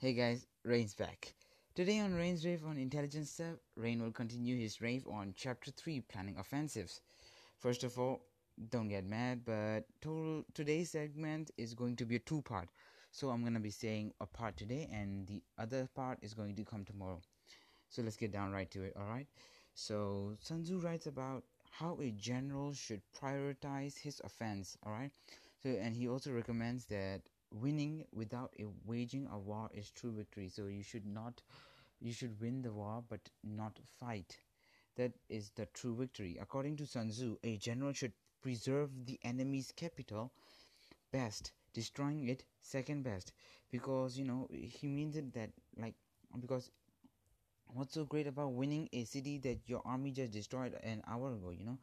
Hey guys, Rain's back. Today on Rain's Rave on Intelligence Stuff, Rain will continue his rave on Chapter 3 Planning Offensives. First of all, don't get mad, but today's segment is going to be a two part. So I'm going to be saying a part today, and the other part is going to come tomorrow. So let's get down right to it, alright? So Sun Tzu writes about how a general should prioritize his offense, alright? So, and he also recommends that winning without a waging a war is true victory. So you should not you should win the war but not fight. That is the true victory. According to sun tzu a general should preserve the enemy's capital best destroying it second best. Because you know he means it that like because what's so great about winning a city that your army just destroyed an hour ago you know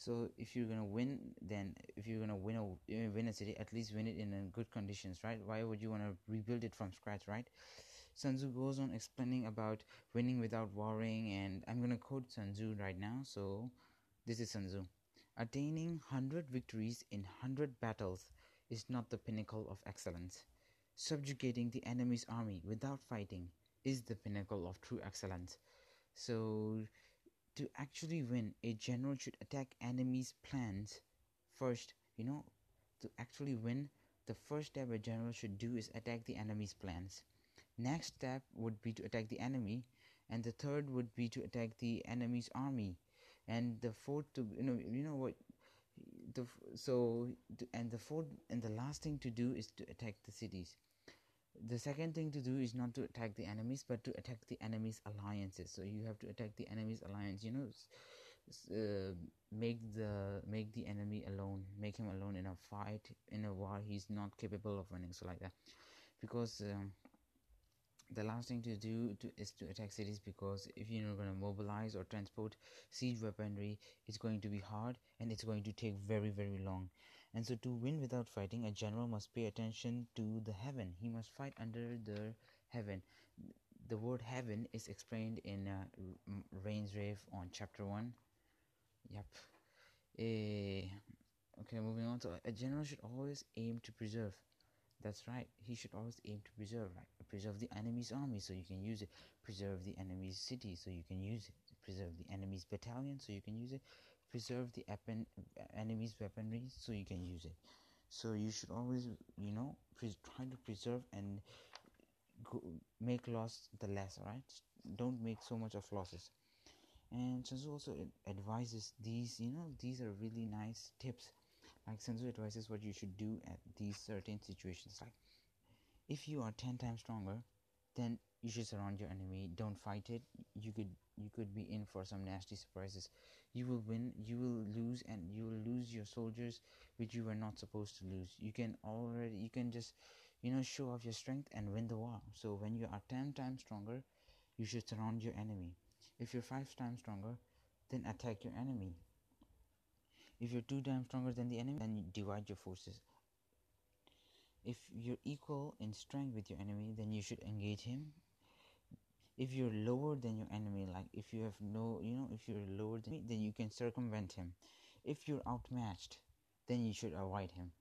so if you're gonna win, then if you're gonna win a eh, win a city, at least win it in uh, good conditions, right? Why would you want to rebuild it from scratch, right? Sun Tzu goes on explaining about winning without warring, and I'm gonna quote Sun Tzu right now. So this is Sun Tzu: Attaining hundred victories in hundred battles is not the pinnacle of excellence. Subjugating the enemy's army without fighting is the pinnacle of true excellence. So to actually win, a general should attack enemies' plans first. You know, to actually win, the first step a general should do is attack the enemy's plans. Next step would be to attack the enemy, and the third would be to attack the enemy's army, and the fourth to you know you know what the so and the fourth and the last thing to do is to attack the cities the second thing to do is not to attack the enemies but to attack the enemies alliances. So you have to attack the enemy's alliance you know uh, make the make the enemy alone make him alone in a fight in a war he's not capable of winning so like that. Because um, the last thing to do to, is to attack cities because if you're not going to mobilize or transport siege weaponry it's going to be hard and it's going to take very very long and so, to win without fighting, a general must pay attention to the heaven. He must fight under the heaven. The word heaven is explained in uh, Rain's Rave on chapter 1. Yep. Uh, okay, moving on. So, a general should always aim to preserve. That's right. He should always aim to preserve, right? Preserve the enemy's army so you can use it. Preserve the enemy's city so you can use it. Preserve the enemy's battalion so you can use it preserve the enemy's weaponry so you can use it. So you should always you know pre- try to preserve and go, make loss the less right don't make so much of losses. And Sun Tzu also advises these you know these are really nice tips. Like Sun Tzu advises what you should do at these certain situations. Like if you are 10 times stronger then you should surround your enemy don't fight it. You could you could be in for some nasty surprises. You will win you will lose and you will lose your soldiers which you were not supposed to lose. You can already you can just you know show off your strength and win the war. So when you are 10 times stronger you should surround your enemy. If you're 5 times stronger then attack your enemy. If you're 2 times stronger than the enemy then you divide your forces. If you're equal in strength with your enemy then you should engage him if you're lower than your enemy like if you have no you know if you're lower than me then you can circumvent him. If you're outmatched then you should avoid him.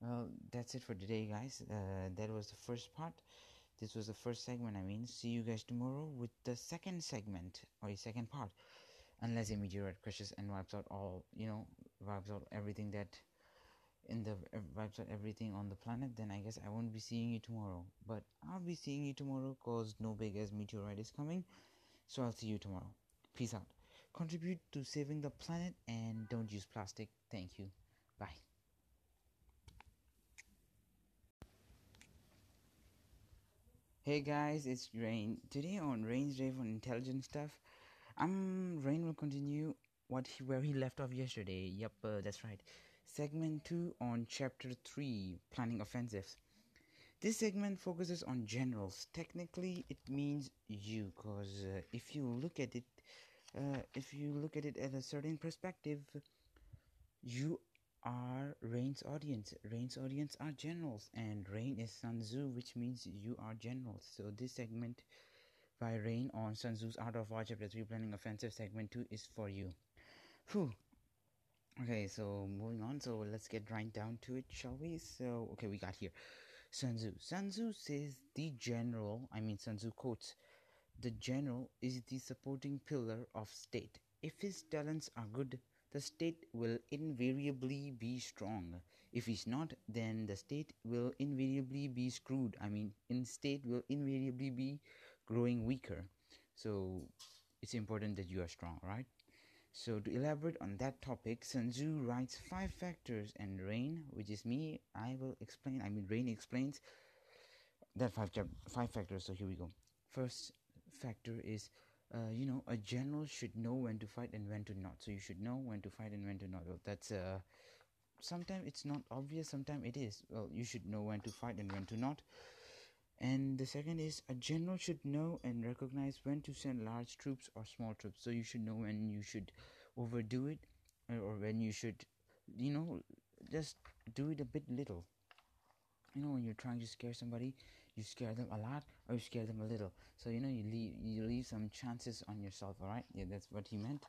Well that's it for today guys. Uh, that was the first part. This was the first segment i mean. See you guys tomorrow with the second segment or the second part. Unless a meteorite crashes and wipes out all you know wipes out everything that in the wipes out everything on the planet, then I guess I won't be seeing you tomorrow. But I'll be seeing you tomorrow because no big as meteorite is coming. So I'll see you tomorrow. Peace out. Contribute to saving the planet and don't use plastic. Thank you. Bye. Hey guys, it's Rain. Today on Rain's Rave on Intelligent Stuff, I'm Rain will continue what he, where he left off yesterday. Yep, uh, that's right. Segment 2 on Chapter 3 Planning Offensives. This segment focuses on generals. Technically, it means you, because uh, if you look at it, uh, if you look at it at a certain perspective, you are Rain's audience. Rain's audience are generals, and Rain is Sun Tzu, which means you are generals. So this segment by Rain on Sun Tzu's Art of War, Chapter 3 Planning Offensive, Segment 2 is for you. Whew, Okay, so moving on. So let's get right down to it, shall we? So, okay, we got here. Sun Tzu. Sun Tzu says the general, I mean Sun Tzu quotes, the general is the supporting pillar of state. If his talents are good, the state will invariably be strong. If he's not, then the state will invariably be screwed. I mean, in state will invariably be growing weaker. So it's important that you are strong, right? So to elaborate on that topic, Sun Tzu writes five factors, and Rain, which is me, I will explain. I mean, Rain explains that five five factors. So here we go. First factor is, uh, you know, a general should know when to fight and when to not. So you should know when to fight and when to not. Well, that's uh, sometimes it's not obvious. Sometimes it is. Well, you should know when to fight and when to not. And the second is a general should know and recognize when to send large troops or small troops. So you should know when you should overdo it uh, or when you should, you know, just do it a bit little. You know, when you're trying to scare somebody, you scare them a lot or you scare them a little. So you know, you leave you leave some chances on yourself. All right, yeah, that's what he meant.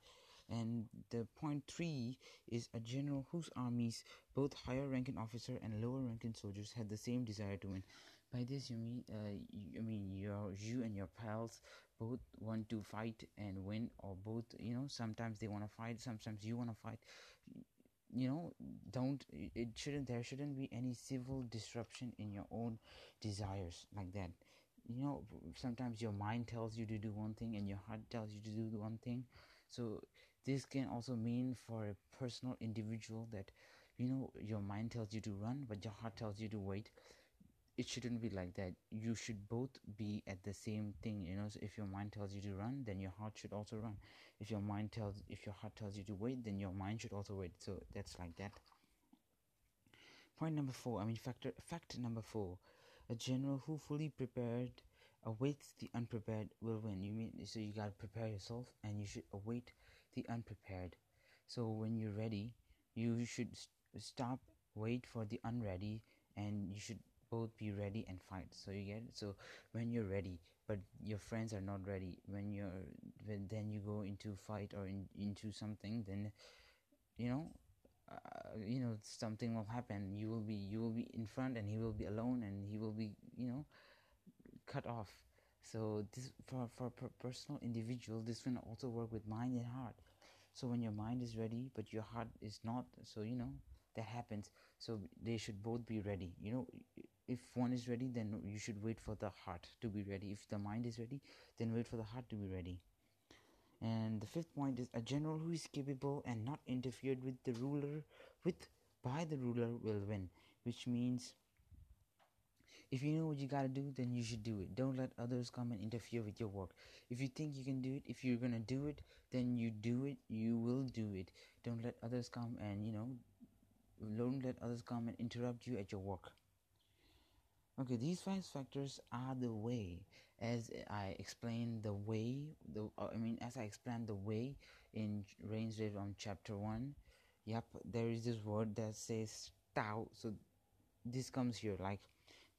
And the point three is a general whose armies, both higher ranking officer and lower ranking soldiers, had the same desire to win. By this you mean, uh, you, I mean your you and your pals both want to fight and win, or both you know sometimes they want to fight, sometimes you want to fight. You know, don't it shouldn't there shouldn't be any civil disruption in your own desires like that. You know, sometimes your mind tells you to do one thing and your heart tells you to do one thing. So this can also mean for a personal individual that you know your mind tells you to run, but your heart tells you to wait it shouldn't be like that. You should both be at the same thing you know? So if your mind tells you to run then your heart should also run. If your mind tells if your heart tells you to wait then your mind should also wait. So that's like that. Point number four i mean factor fact number four a general who fully prepared awaits the unprepared will win. You mean so you got to prepare yourself and you should await the unprepared. So when you're ready you should st- stop wait for the unready and you should both be ready and fight. So you get it? so when you're ready but your friends are not ready when you're when then you go into fight or in, into something then you know uh, you know something will happen. You will be you will be in front and he will be alone and he will be you know cut off. So this for for per personal individual this will also work with mind and heart. So when your mind is ready but your heart is not so you know that happens. So they should both be ready. You know if one is ready then you should wait for the heart to be ready. If the mind is ready then wait for the heart to be ready. And the fifth point is a general who is capable and not interfered with the ruler with by the ruler will win which means if you know what you got to do then you should do it. Don't let others come and interfere with your work. If you think you can do it if you're to do it then you do it. You will do it. Don't let others come and you know don't let others come and interrupt you at your work Okay, these five factors are the way, as I explained the way. The uh, I mean, as I explained the way in Rain's Rave on chapter one. Yep, there is this word that says Tao. So this comes here like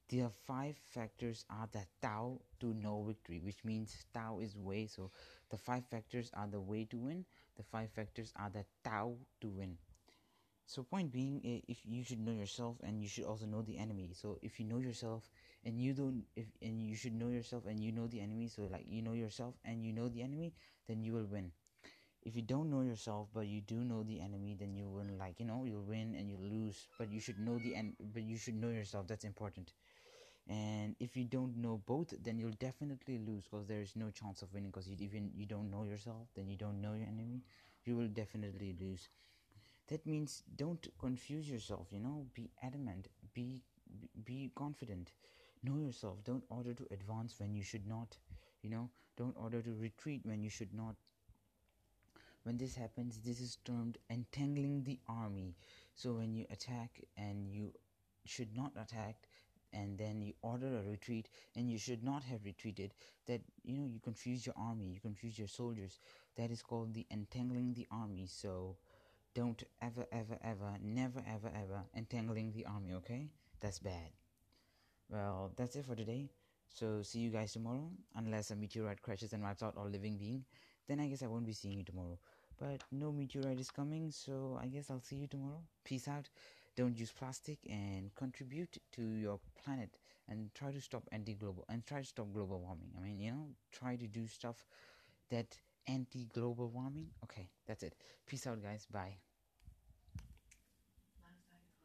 the five factors are the Tao to know victory, which means Tao is way. So the five factors are the way to win. The five factors are the Tao to win so point being if you should know yourself and you should also know the enemy. So if you know yourself and you don't if and you should know yourself and you know the enemy so like you know yourself and you know the enemy then you will win. If you don't know yourself but you do know the enemy then you will like you know you'll win and you lose but you should know the end but you should know yourself. That's important. And if you don't know both then you'll definitely lose because there is no chance of winning because even you don't know yourself then you don't know your enemy you will definitely lose that means don't confuse yourself you know? Be adamant. Be be confident. Know yourself. Don't order to advance when you should not you know? Don't order to retreat when you should not. When this happens this is termed entangling the army. So when you attack and you should not attack and then you order a retreat and you should not have retreated that you know you confuse your army you confuse your soldiers. That is called the entangling the army. So don't ever, ever, ever, never, ever, ever entangling the army, okay? That's bad. Well, that's it for today. So, see you guys tomorrow. Unless a meteorite crashes and wipes out all living being, then I guess I won't be seeing you tomorrow. But no meteorite is coming, so I guess I'll see you tomorrow. Peace out. Don't use plastic and contribute to your planet and try to stop anti global and try to stop global warming. I mean, you know, try to do stuff that anti global warming. Okay, that's it. Peace out, guys. Bye.